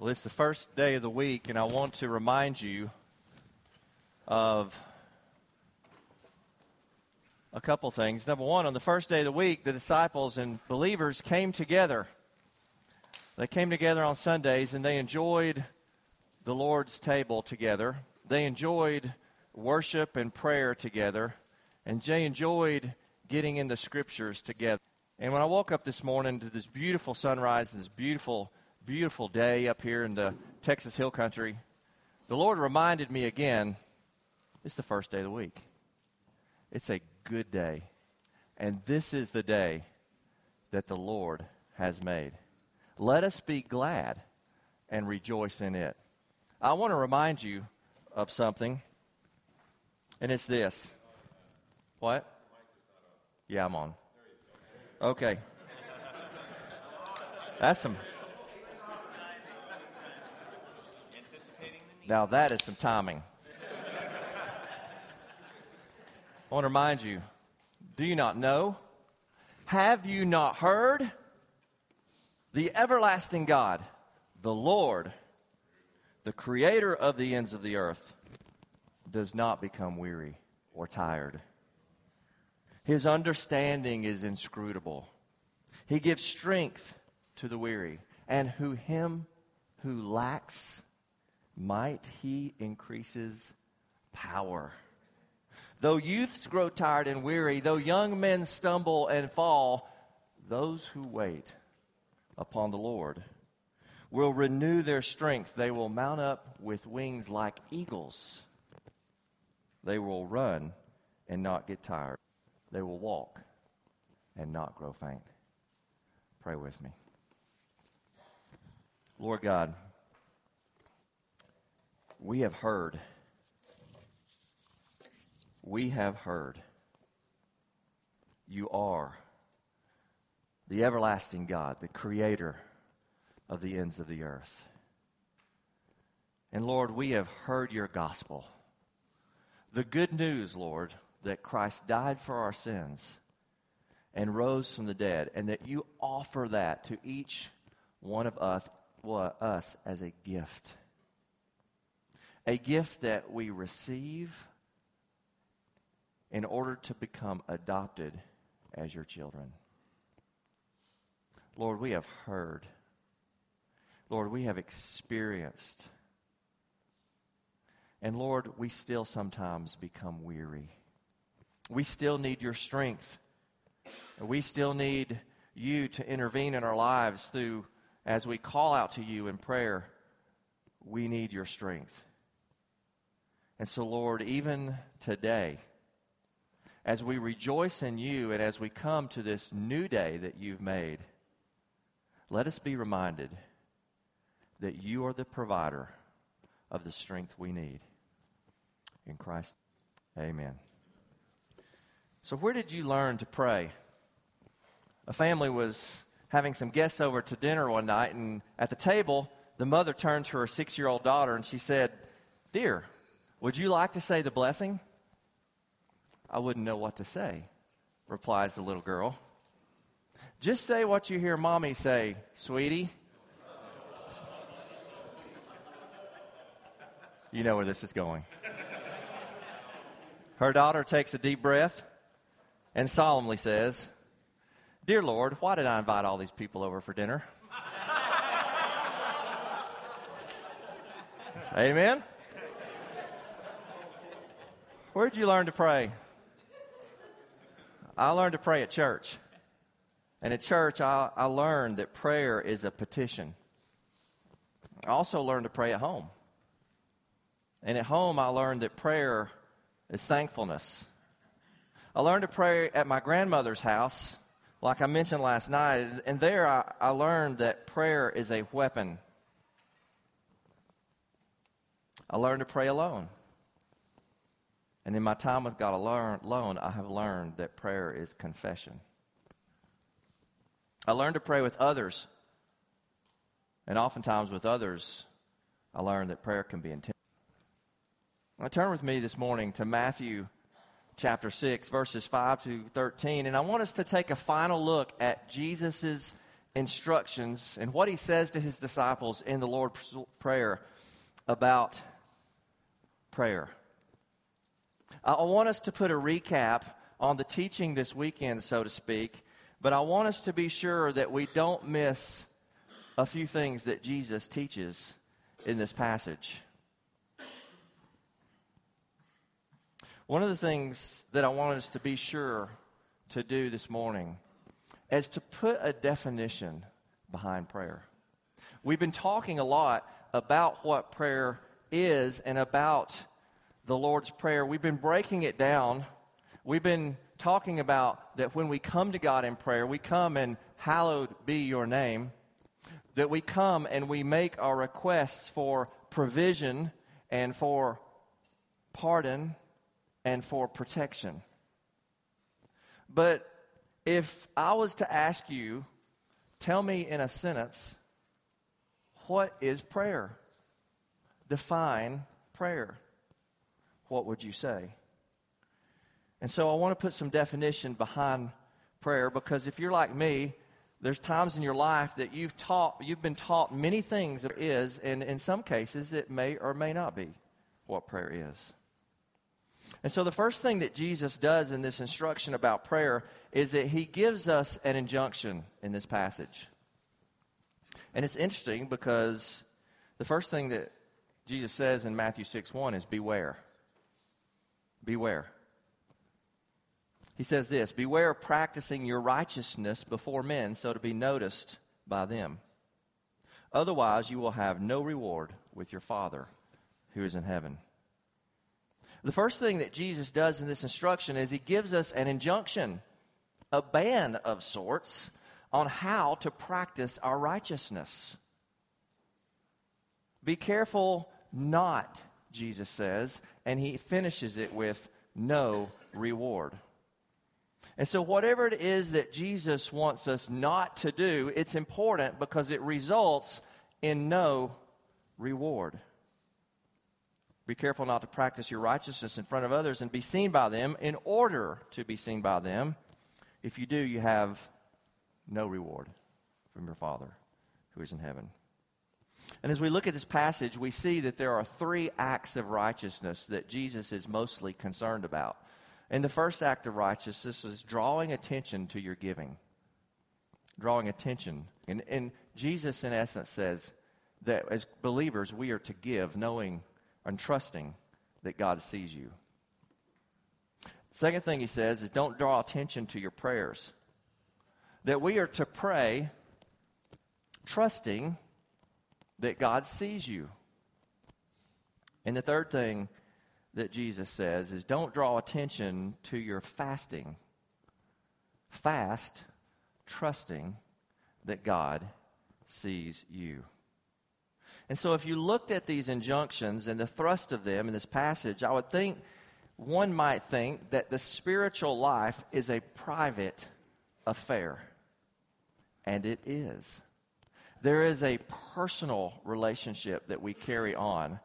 Well, it's the first day of the week, and I want to remind you of a couple things. Number one, on the first day of the week, the disciples and believers came together. They came together on Sundays and they enjoyed the Lord's table together. They enjoyed worship and prayer together. And Jay enjoyed getting in the scriptures together. And when I woke up this morning to this beautiful sunrise, this beautiful, beautiful day up here in the Texas Hill Country, the Lord reminded me again it's the first day of the week. It's a good day. And this is the day that the Lord has made. Let us be glad and rejoice in it. I want to remind you of something, and it's this. What? Yeah, I'm on. Okay. That's some. Now that is some timing. I want to remind you do you not know? Have you not heard? The everlasting God, the Lord, the creator of the ends of the earth, does not become weary or tired. His understanding is inscrutable. He gives strength to the weary, and who him who lacks might he increases power. Though youths grow tired and weary, though young men stumble and fall, those who wait upon the Lord will renew their strength. They will mount up with wings like eagles. They will run and not get tired. They will walk and not grow faint. Pray with me. Lord God, we have heard. We have heard. You are the everlasting God, the creator of the ends of the earth. And Lord, we have heard your gospel. The good news, Lord, that Christ died for our sins and rose from the dead, and that you offer that to each one of us, us as a gift. A gift that we receive in order to become adopted as your children. Lord, we have heard. Lord, we have experienced. And Lord, we still sometimes become weary we still need your strength. We still need you to intervene in our lives through, as we call out to you in prayer, we need your strength. And so, Lord, even today, as we rejoice in you and as we come to this new day that you've made, let us be reminded that you are the provider of the strength we need. In Christ, amen. So, where did you learn to pray? A family was having some guests over to dinner one night, and at the table, the mother turned to her six year old daughter and she said, Dear, would you like to say the blessing? I wouldn't know what to say, replies the little girl. Just say what you hear mommy say, sweetie. You know where this is going. Her daughter takes a deep breath and solemnly says, Dear Lord, why did I invite all these people over for dinner? Amen? Where'd you learn to pray? I learned to pray at church. And at church, I, I learned that prayer is a petition. I also learned to pray at home. And at home, I learned that prayer is thankfulness. I learned to pray at my grandmother's house, like I mentioned last night, and there I, I learned that prayer is a weapon. I learned to pray alone. And in my time with God alone, I have learned that prayer is confession. I learned to pray with others. And oftentimes with others, I learned that prayer can be intense. Now turn with me this morning to Matthew chapter 6, verses 5 to 13. And I want us to take a final look at Jesus' instructions and what he says to his disciples in the Lord's Prayer about prayer. I want us to put a recap on the teaching this weekend, so to speak, but I want us to be sure that we don't miss a few things that Jesus teaches in this passage. One of the things that I want us to be sure to do this morning is to put a definition behind prayer. We've been talking a lot about what prayer is and about the Lord's Prayer. We've been breaking it down. We've been talking about that when we come to God in prayer, we come and hallowed be your name. That we come and we make our requests for provision and for pardon and for protection. But if I was to ask you, tell me in a sentence, what is prayer? Define prayer. What would you say? And so I want to put some definition behind prayer because if you're like me, there's times in your life that you've taught you've been taught many things is and in some cases it may or may not be what prayer is. And so, the first thing that Jesus does in this instruction about prayer is that he gives us an injunction in this passage. And it's interesting because the first thing that Jesus says in Matthew 6 1 is beware. Beware. He says this Beware of practicing your righteousness before men so to be noticed by them. Otherwise, you will have no reward with your Father who is in heaven. The first thing that Jesus does in this instruction is he gives us an injunction, a ban of sorts, on how to practice our righteousness. Be careful not, Jesus says, and he finishes it with no reward. And so, whatever it is that Jesus wants us not to do, it's important because it results in no reward. Be careful not to practice your righteousness in front of others and be seen by them in order to be seen by them. If you do, you have no reward from your Father who is in heaven. And as we look at this passage, we see that there are three acts of righteousness that Jesus is mostly concerned about. And the first act of righteousness is drawing attention to your giving. Drawing attention. And, and Jesus, in essence, says that as believers, we are to give knowing and trusting that God sees you. Second thing he says is don't draw attention to your prayers. That we are to pray trusting that God sees you. And the third thing that Jesus says is don't draw attention to your fasting. Fast, trusting that God sees you. And so, if you looked at these injunctions and the thrust of them in this passage, I would think one might think that the spiritual life is a private affair. And it is. There is a personal relationship that we carry on.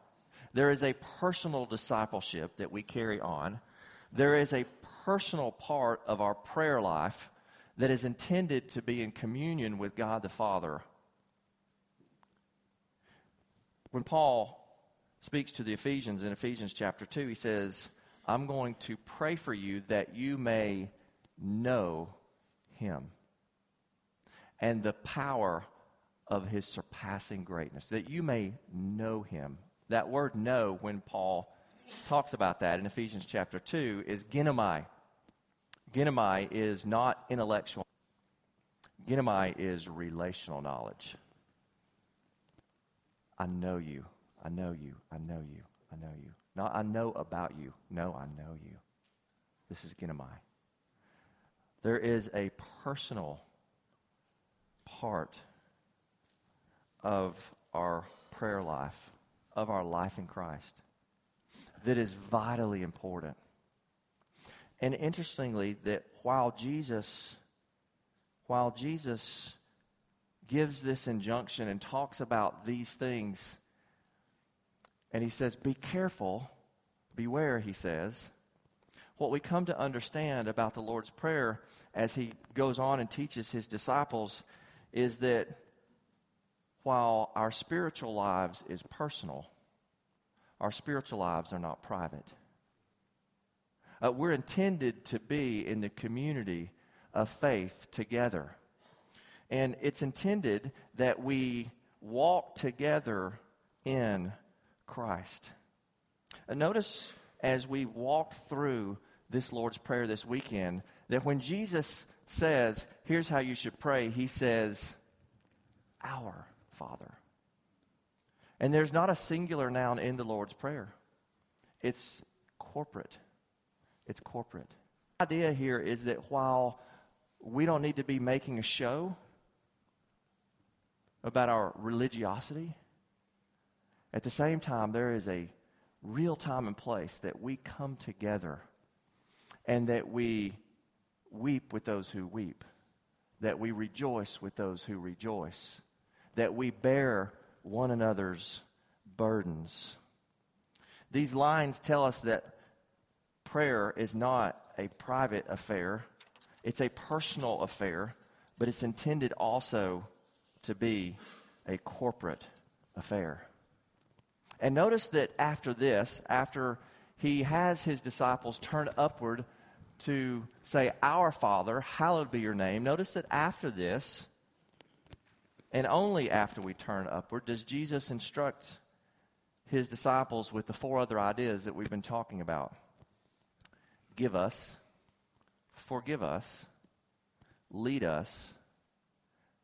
There is a personal discipleship that we carry on. There is a personal part of our prayer life that is intended to be in communion with God the Father when Paul speaks to the Ephesians in Ephesians chapter 2, he says, I'm going to pray for you that you may know him and the power of his surpassing greatness, that you may know him. That word know, when Paul talks about that in Ephesians chapter 2, is ginomai. Ginomai is not intellectual, ginomai is relational knowledge. I know you. I know you. I know you. I know you. Not I know about you. No, I know you. This is Ginomai. There is a personal part of our prayer life, of our life in Christ, that is vitally important. And interestingly, that while Jesus, while Jesus gives this injunction and talks about these things. And he says, Be careful, beware, he says. What we come to understand about the Lord's Prayer as he goes on and teaches his disciples is that while our spiritual lives is personal, our spiritual lives are not private. Uh, we're intended to be in the community of faith together. And it's intended that we walk together in Christ. And notice as we walk through this Lord's Prayer this weekend that when Jesus says, Here's how you should pray, he says, Our Father. And there's not a singular noun in the Lord's Prayer, it's corporate. It's corporate. The idea here is that while we don't need to be making a show about our religiosity, at the same time, there is a real time and place that we come together and that we weep with those who weep, that we rejoice with those who rejoice, that we bear one another's burdens. These lines tell us that prayer is not a private affair, it's a personal affair, but it's intended also to be a corporate affair. And notice that after this, after he has his disciples turn upward to say, Our Father, hallowed be your name, notice that after this, and only after we turn upward, does Jesus instruct his disciples with the four other ideas that we've been talking about give us, forgive us, lead us,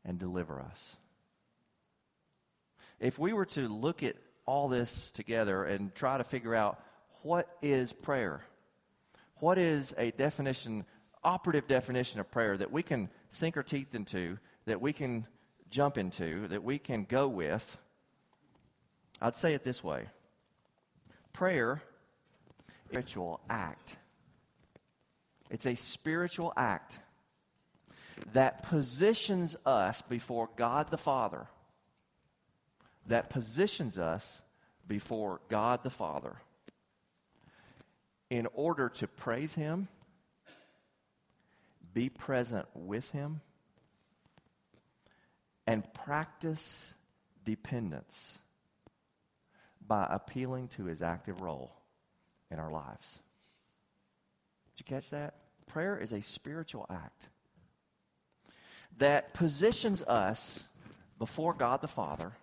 and deliver us. If we were to look at all this together and try to figure out what is prayer? What is a definition, operative definition of prayer that we can sink our teeth into, that we can jump into, that we can go with? I'd say it this way prayer is a spiritual act. It's a spiritual act that positions us before God the Father that positions us before God the Father in order to praise Him, be present with Him, and practice dependence by appealing to His active role in our lives. Did you catch that? Prayer is a spiritual act that positions us before God the Father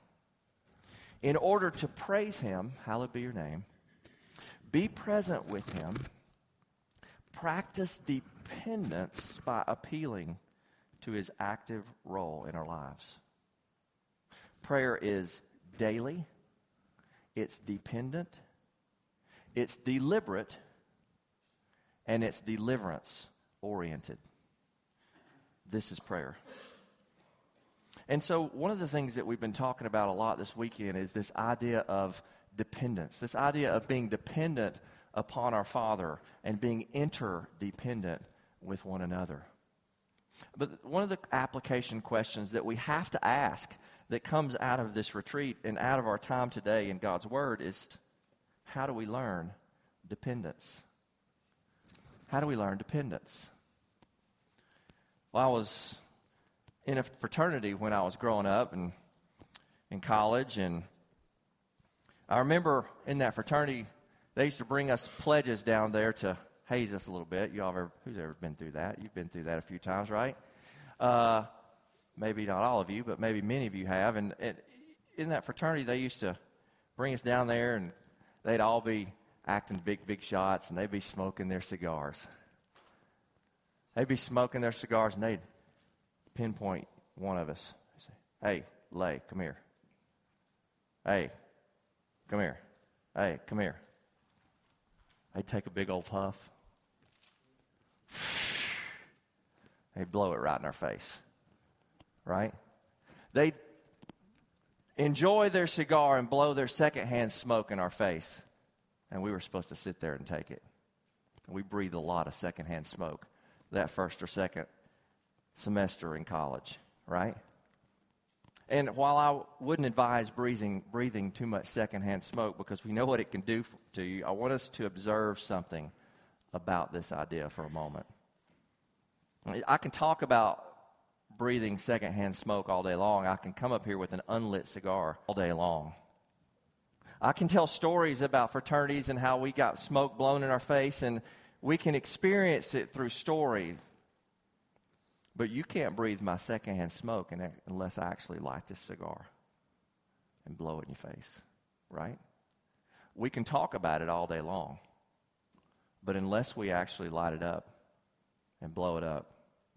in order to praise him, hallowed be your name, be present with him, practice dependence by appealing to his active role in our lives. Prayer is daily, it's dependent, it's deliberate, and it's deliverance oriented. This is prayer. And so, one of the things that we've been talking about a lot this weekend is this idea of dependence, this idea of being dependent upon our Father and being interdependent with one another. But one of the application questions that we have to ask that comes out of this retreat and out of our time today in God's Word is how do we learn dependence? How do we learn dependence? Well, I was in a fraternity when I was growing up and in college. And I remember in that fraternity, they used to bring us pledges down there to haze us a little bit. You all ever, who's ever been through that? You've been through that a few times, right? Uh, maybe not all of you, but maybe many of you have. And, in that fraternity, they used to bring us down there, and they'd all be acting big, big shots, and they'd be smoking their cigars. They'd be smoking their cigars, and they'd pinpoint one of us. Say, hey, Lay, come here. Hey, come here. Hey, come here. They'd take a big old puff. They'd blow it right in our face. Right? They'd enjoy their cigar and blow their secondhand smoke in our face. And we were supposed to sit there and take it. And we breathed a lot of secondhand smoke that first or second semester in college, right? And while I wouldn't advise breathing, breathing too much secondhand smoke because we know what it can do to you, I want us to observe something about this idea for a moment. I can talk about breathing secondhand smoke all day long. I can come up here with an unlit cigar all day long. I can tell stories about fraternities and how we got smoke blown in our face, and we can experience it through story. But you can't breathe my secondhand smoke unless I actually light this cigar and blow it in your face, right? We can talk about it all day long, but unless we actually light it up and blow it up,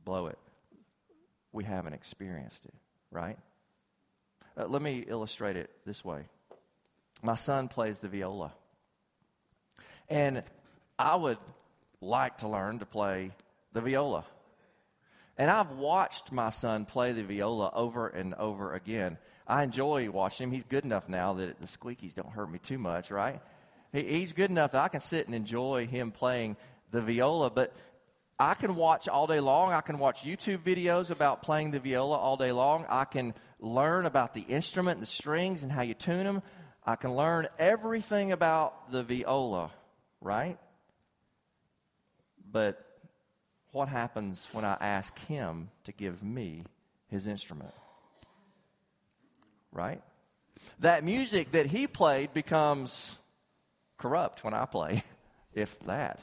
blow it, we haven't experienced it, right? Uh, let me illustrate it this way. My son plays the viola. And I would like to learn to play the viola. And I've watched my son play the viola over and over again. I enjoy watching him. He's good enough now that the squeakies don't hurt me too much, right? He, he's good enough that I can sit and enjoy him playing the viola. But I can watch all day long. I can watch YouTube videos about playing the viola all day long. I can learn about the instrument, the strings, and how you tune them. I can learn everything about the viola, right? But what happens when I ask him to give me his instrument? Right? That music that he played becomes corrupt when I play, if that.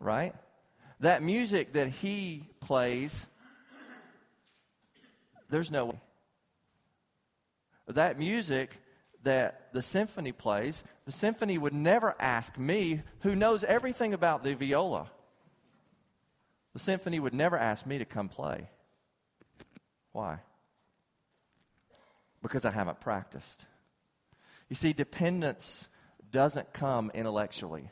Right? That music that he plays, there's no way. That music that the symphony plays, the symphony would never ask me, who knows everything about the viola. The symphony would never ask me to come play. Why? Because I haven't practiced. You see, dependence doesn't come intellectually,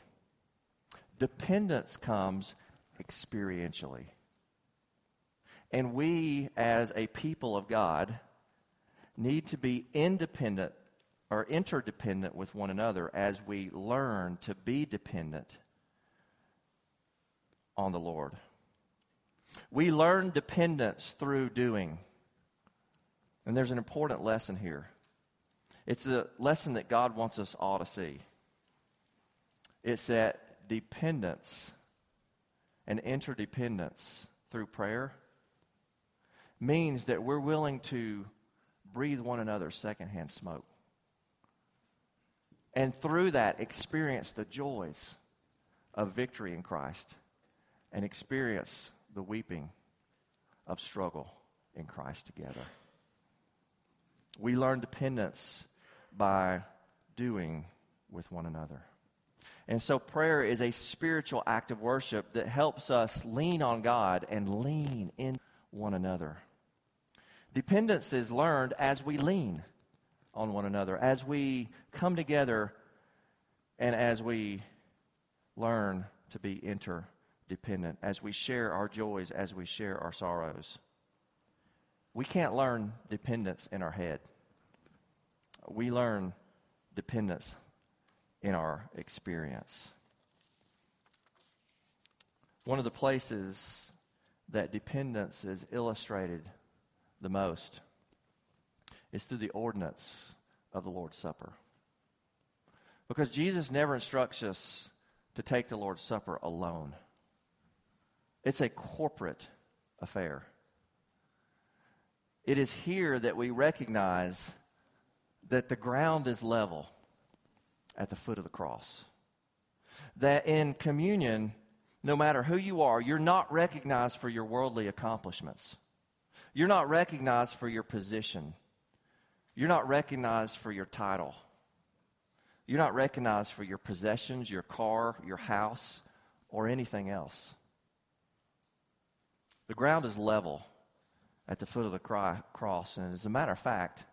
dependence comes experientially. And we, as a people of God, need to be independent or interdependent with one another as we learn to be dependent on the Lord. We learn dependence through doing. And there's an important lesson here. It's a lesson that God wants us all to see. It's that dependence and interdependence through prayer means that we're willing to breathe one another secondhand smoke and through that experience the joys of victory in Christ and experience the weeping of struggle in Christ together. We learn dependence by doing with one another. And so prayer is a spiritual act of worship that helps us lean on God and lean in one another. Dependence is learned as we lean on one another, as we come together and as we learn to be interdependent, as we share our joys, as we share our sorrows. We can't learn dependence in our head. We learn dependence in our experience. One of the places that dependence is illustrated the most is through the ordinance of the Lord's Supper. Because Jesus never instructs us to take the Lord's Supper alone, it's a corporate affair. It is here that we recognize that the ground is level at the foot of the cross. That in communion, no matter who you are, you're not recognized for your worldly accomplishments. You're not recognized for your position. You're not recognized for your title. You're not recognized for your possessions, your car, your house, or anything else. The ground is level at the foot of the cross, and as a matter of fact,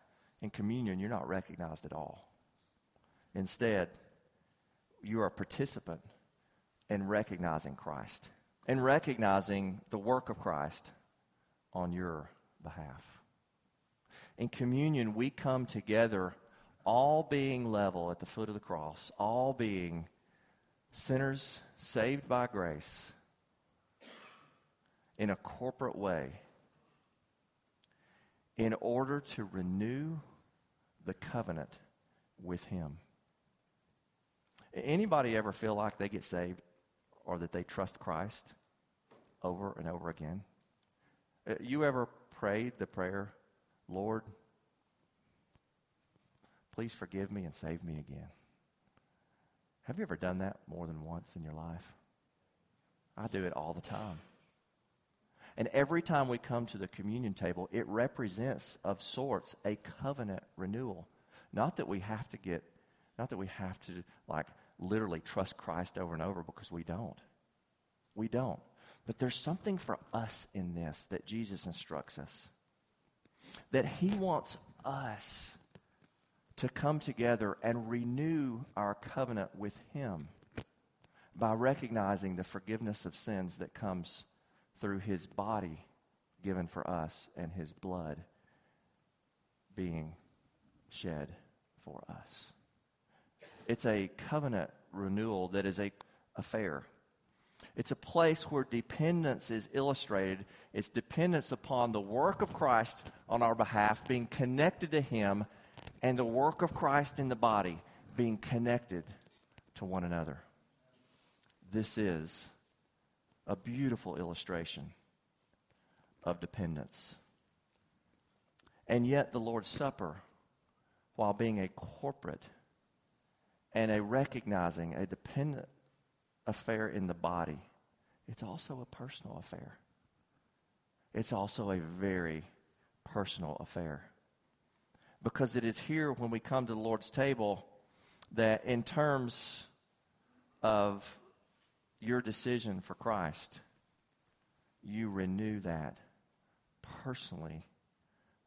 in communion, you're not recognized at all. Instead, you are a participant in recognizing Christ and recognizing the work of Christ on your behalf. In communion, we come together, all being level at the foot of the cross, all being sinners saved by grace in a corporate way in order to renew the covenant with Him. Anybody ever feel like they get saved or that they trust Christ over and over again? Uh, you ever prayed the prayer, Lord, please forgive me and save me again? Have you ever done that more than once in your life? I do it all the time. And every time we come to the communion table, it represents, of sorts, a covenant renewal. Not that we have to get, not that we have to, like, literally trust Christ over and over because we don't. We don't. But there's something for us in this that Jesus instructs us. That he wants us to come together and renew our covenant with him by recognizing the forgiveness of sins that comes through his body given for us and his blood being shed for us. It's a covenant renewal that is a affair. It's a place where dependence is illustrated. It's dependence upon the work of Christ on our behalf, being connected to Him, and the work of Christ in the body, being connected to one another. This is a beautiful illustration of dependence. And yet, the Lord's Supper, while being a corporate and a recognizing, a dependent affair in the body, it's also a personal affair. It's also a very personal affair. Because it is here when we come to the Lord's table that, in terms of your decision for Christ, you renew that personally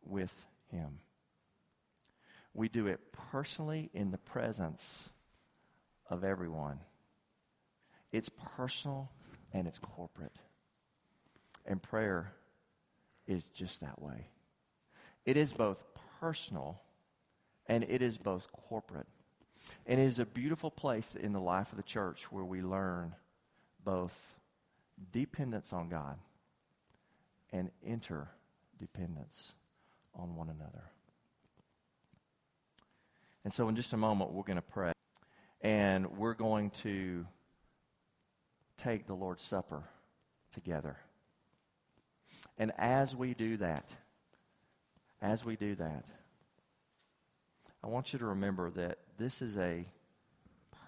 with Him. We do it personally in the presence of everyone. It's personal and it's corporate. And prayer is just that way. It is both personal and it is both corporate. And it is a beautiful place in the life of the church where we learn both dependence on God and interdependence on one another. And so, in just a moment, we're going to pray. And we're going to take the Lord's Supper together. And as we do that, as we do that, I want you to remember that this is a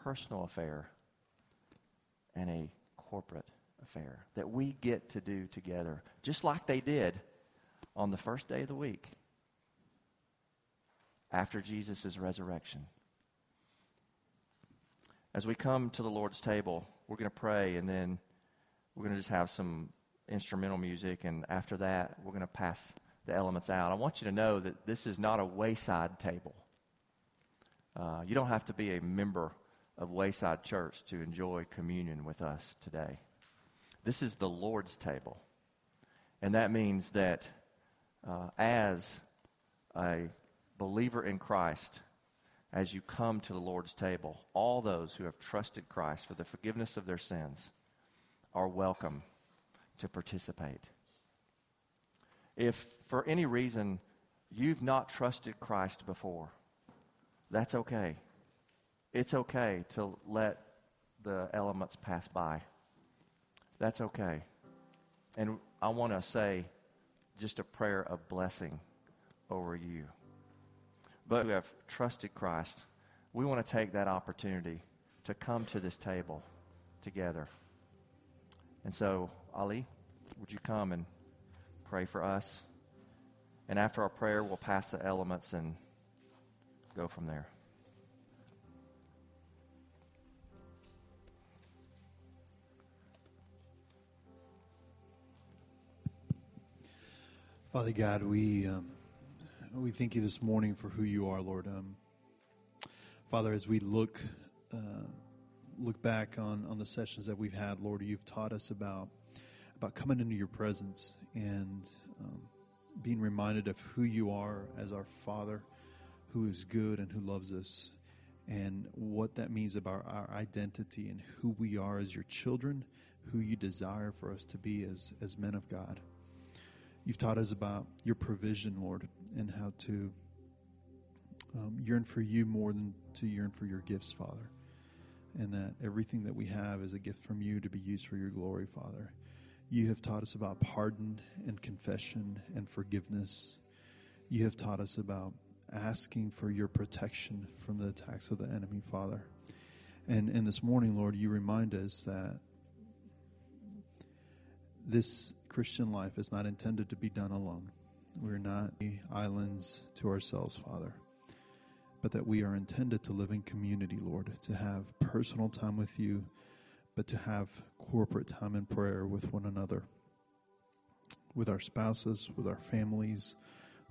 personal affair and a corporate affair that we get to do together, just like they did on the first day of the week after Jesus' resurrection. As we come to the Lord's table, we're going to pray and then we're going to just have some instrumental music. And after that, we're going to pass the elements out. I want you to know that this is not a wayside table. Uh, you don't have to be a member of Wayside Church to enjoy communion with us today. This is the Lord's table. And that means that uh, as a believer in Christ, as you come to the Lord's table, all those who have trusted Christ for the forgiveness of their sins are welcome to participate. If for any reason you've not trusted Christ before, that's okay. It's okay to let the elements pass by. That's okay. And I want to say just a prayer of blessing over you. But who have trusted Christ, we want to take that opportunity to come to this table together. And so, Ali, would you come and pray for us? And after our prayer, we'll pass the elements and go from there. Father God, we um, we thank you this morning for who you are, Lord. Um, Father, as we look uh, look back on on the sessions that we've had, Lord, you've taught us about about coming into your presence and um, being reminded of who you are as our Father, who is good and who loves us, and what that means about our identity and who we are as your children, who you desire for us to be as as men of God. You've taught us about your provision, Lord, and how to um, yearn for you more than to yearn for your gifts, Father. And that everything that we have is a gift from you to be used for your glory, Father. You have taught us about pardon and confession and forgiveness. You have taught us about asking for your protection from the attacks of the enemy, Father. And, and this morning, Lord, you remind us that this Christian life is not intended to be done alone. We're not islands to ourselves, Father, but that we are intended to live in community, Lord, to have personal time with you, but to have corporate time in prayer with one another, with our spouses, with our families,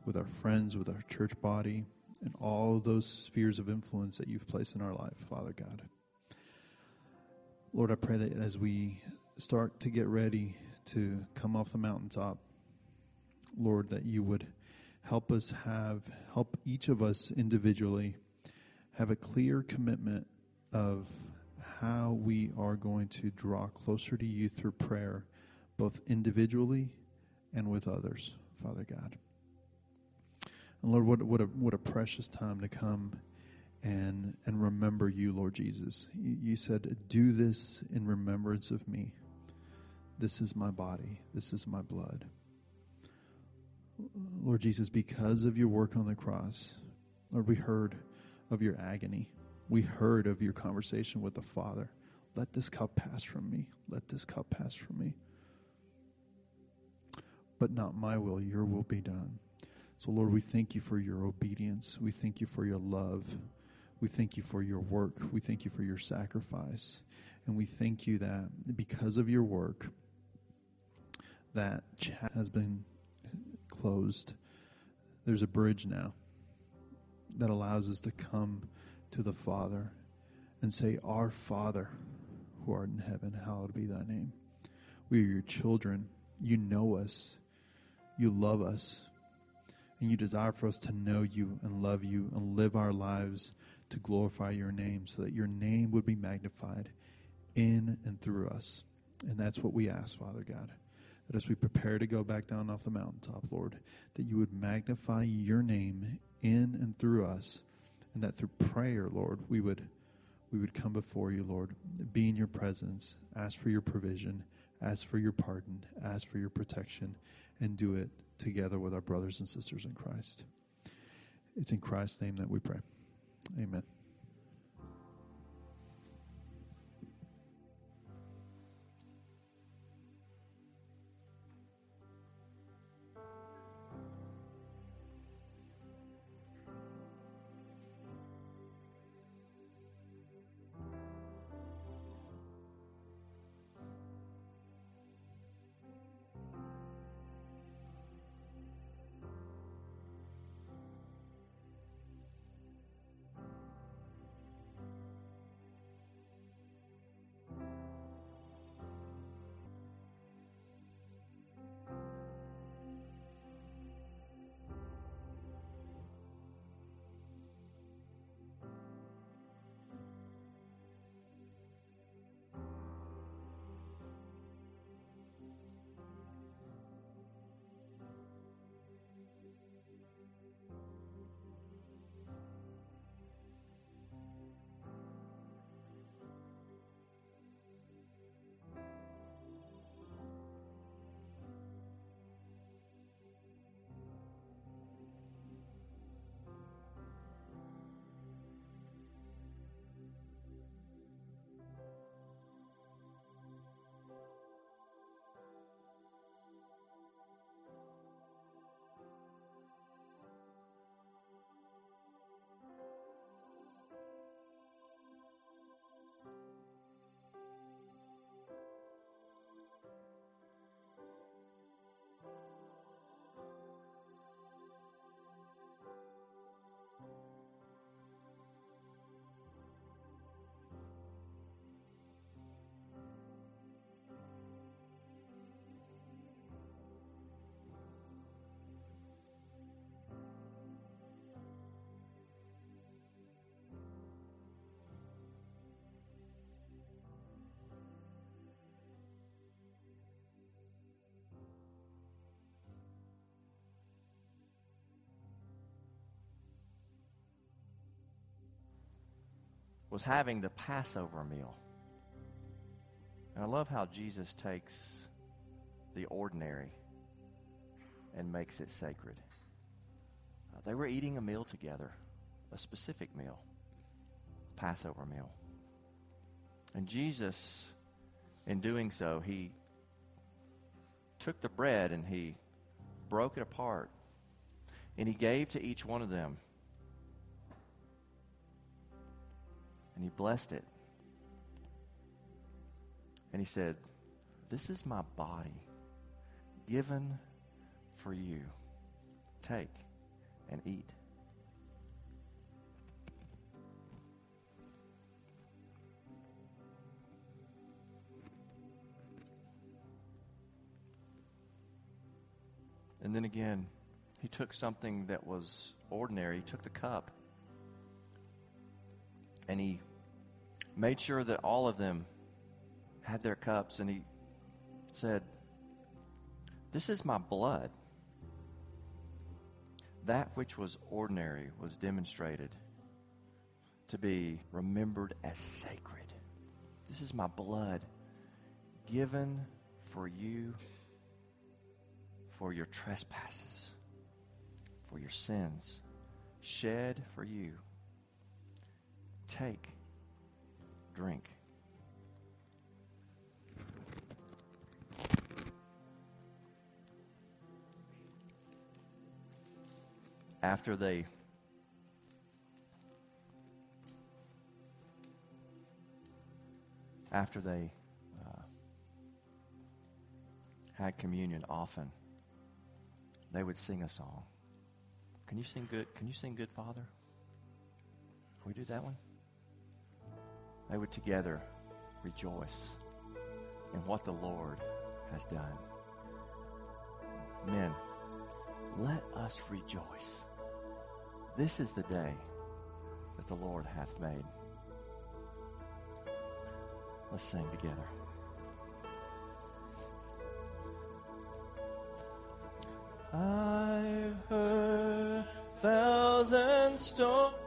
with our friends, with our church body, and all those spheres of influence that you've placed in our life, Father God. Lord, I pray that as we start to get ready to come off the mountaintop, Lord, that you would help us have, help each of us individually have a clear commitment of how we are going to draw closer to you through prayer, both individually and with others, Father God. And Lord, what, what, a, what a precious time to come and, and remember you, Lord Jesus. You, you said, Do this in remembrance of me. This is my body, this is my blood. Lord Jesus, because of your work on the cross, Lord, we heard of your agony. We heard of your conversation with the Father. Let this cup pass from me. Let this cup pass from me. But not my will, your will be done. So, Lord, we thank you for your obedience. We thank you for your love. We thank you for your work. We thank you for your sacrifice. And we thank you that because of your work, that chat has been closed. There's a bridge now that allows us to come to the Father and say, Our Father who art in heaven, hallowed be thy name. We are your children. You know us. You love us. And you desire for us to know you and love you and live our lives to glorify your name so that your name would be magnified in and through us. And that's what we ask, Father God that as we prepare to go back down off the mountaintop, Lord, that you would magnify your name in and through us, and that through prayer, Lord, we would we would come before you, Lord, be in your presence, ask for your provision, ask for your pardon, ask for your protection, and do it together with our brothers and sisters in Christ. It's in Christ's name that we pray. Amen. Was having the Passover meal. And I love how Jesus takes the ordinary and makes it sacred. Uh, they were eating a meal together, a specific meal, Passover meal. And Jesus, in doing so, he took the bread and he broke it apart and he gave to each one of them. And he blessed it. And he said, This is my body given for you. Take and eat. And then again, he took something that was ordinary, he took the cup, and he made sure that all of them had their cups, and he said, This is my blood. That which was ordinary was demonstrated to be remembered as sacred. This is my blood given for you for your trespasses, for your sins, shed for you. Take, drink. After they after they uh, had communion often they would sing a song. Can you sing good? Can you sing Good Father? Can we do that one? They would together rejoice in what the Lord has done. Men, let us rejoice. This is the day that the Lord hath made. Let's sing together. I've heard thousand stories.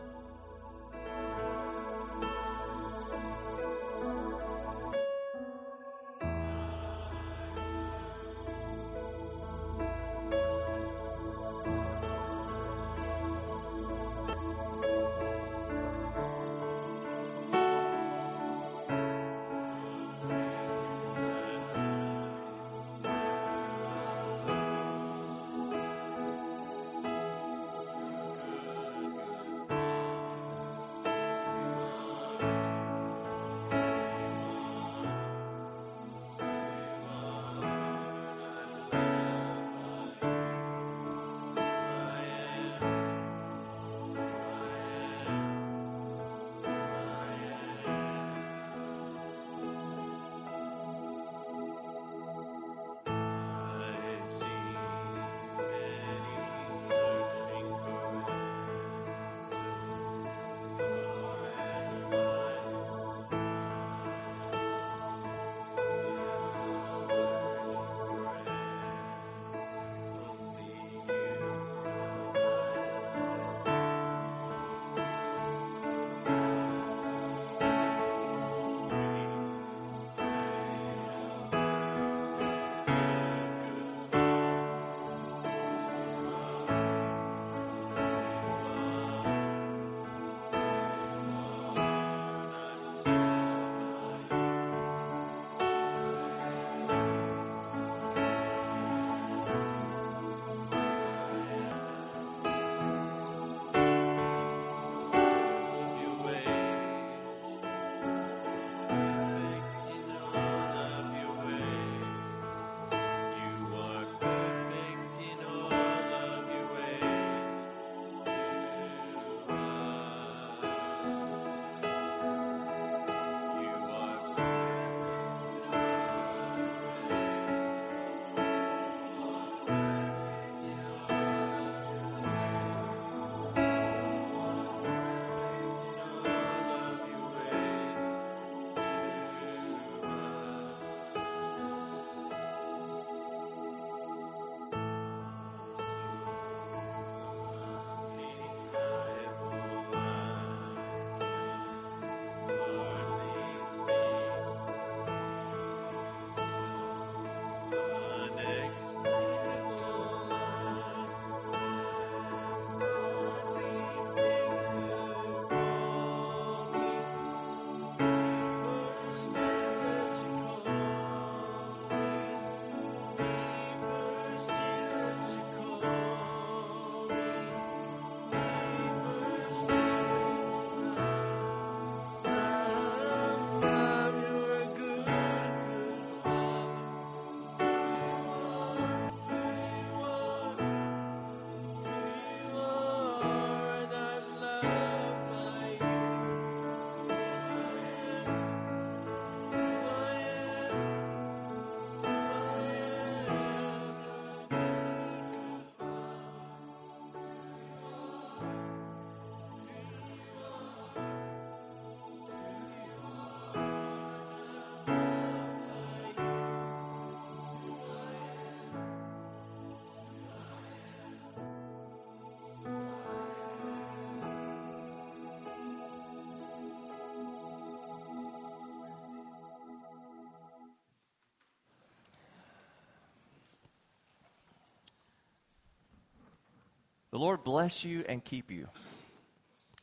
The Lord bless you and keep you.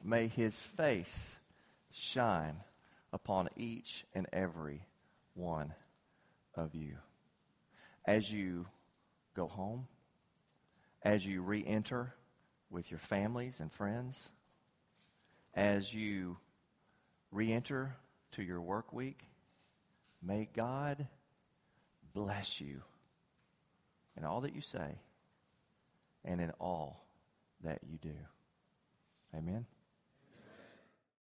May his face shine upon each and every one of you. As you go home, as you re enter with your families and friends, as you re enter to your work week, may God bless you in all that you say and in all that you do. Amen.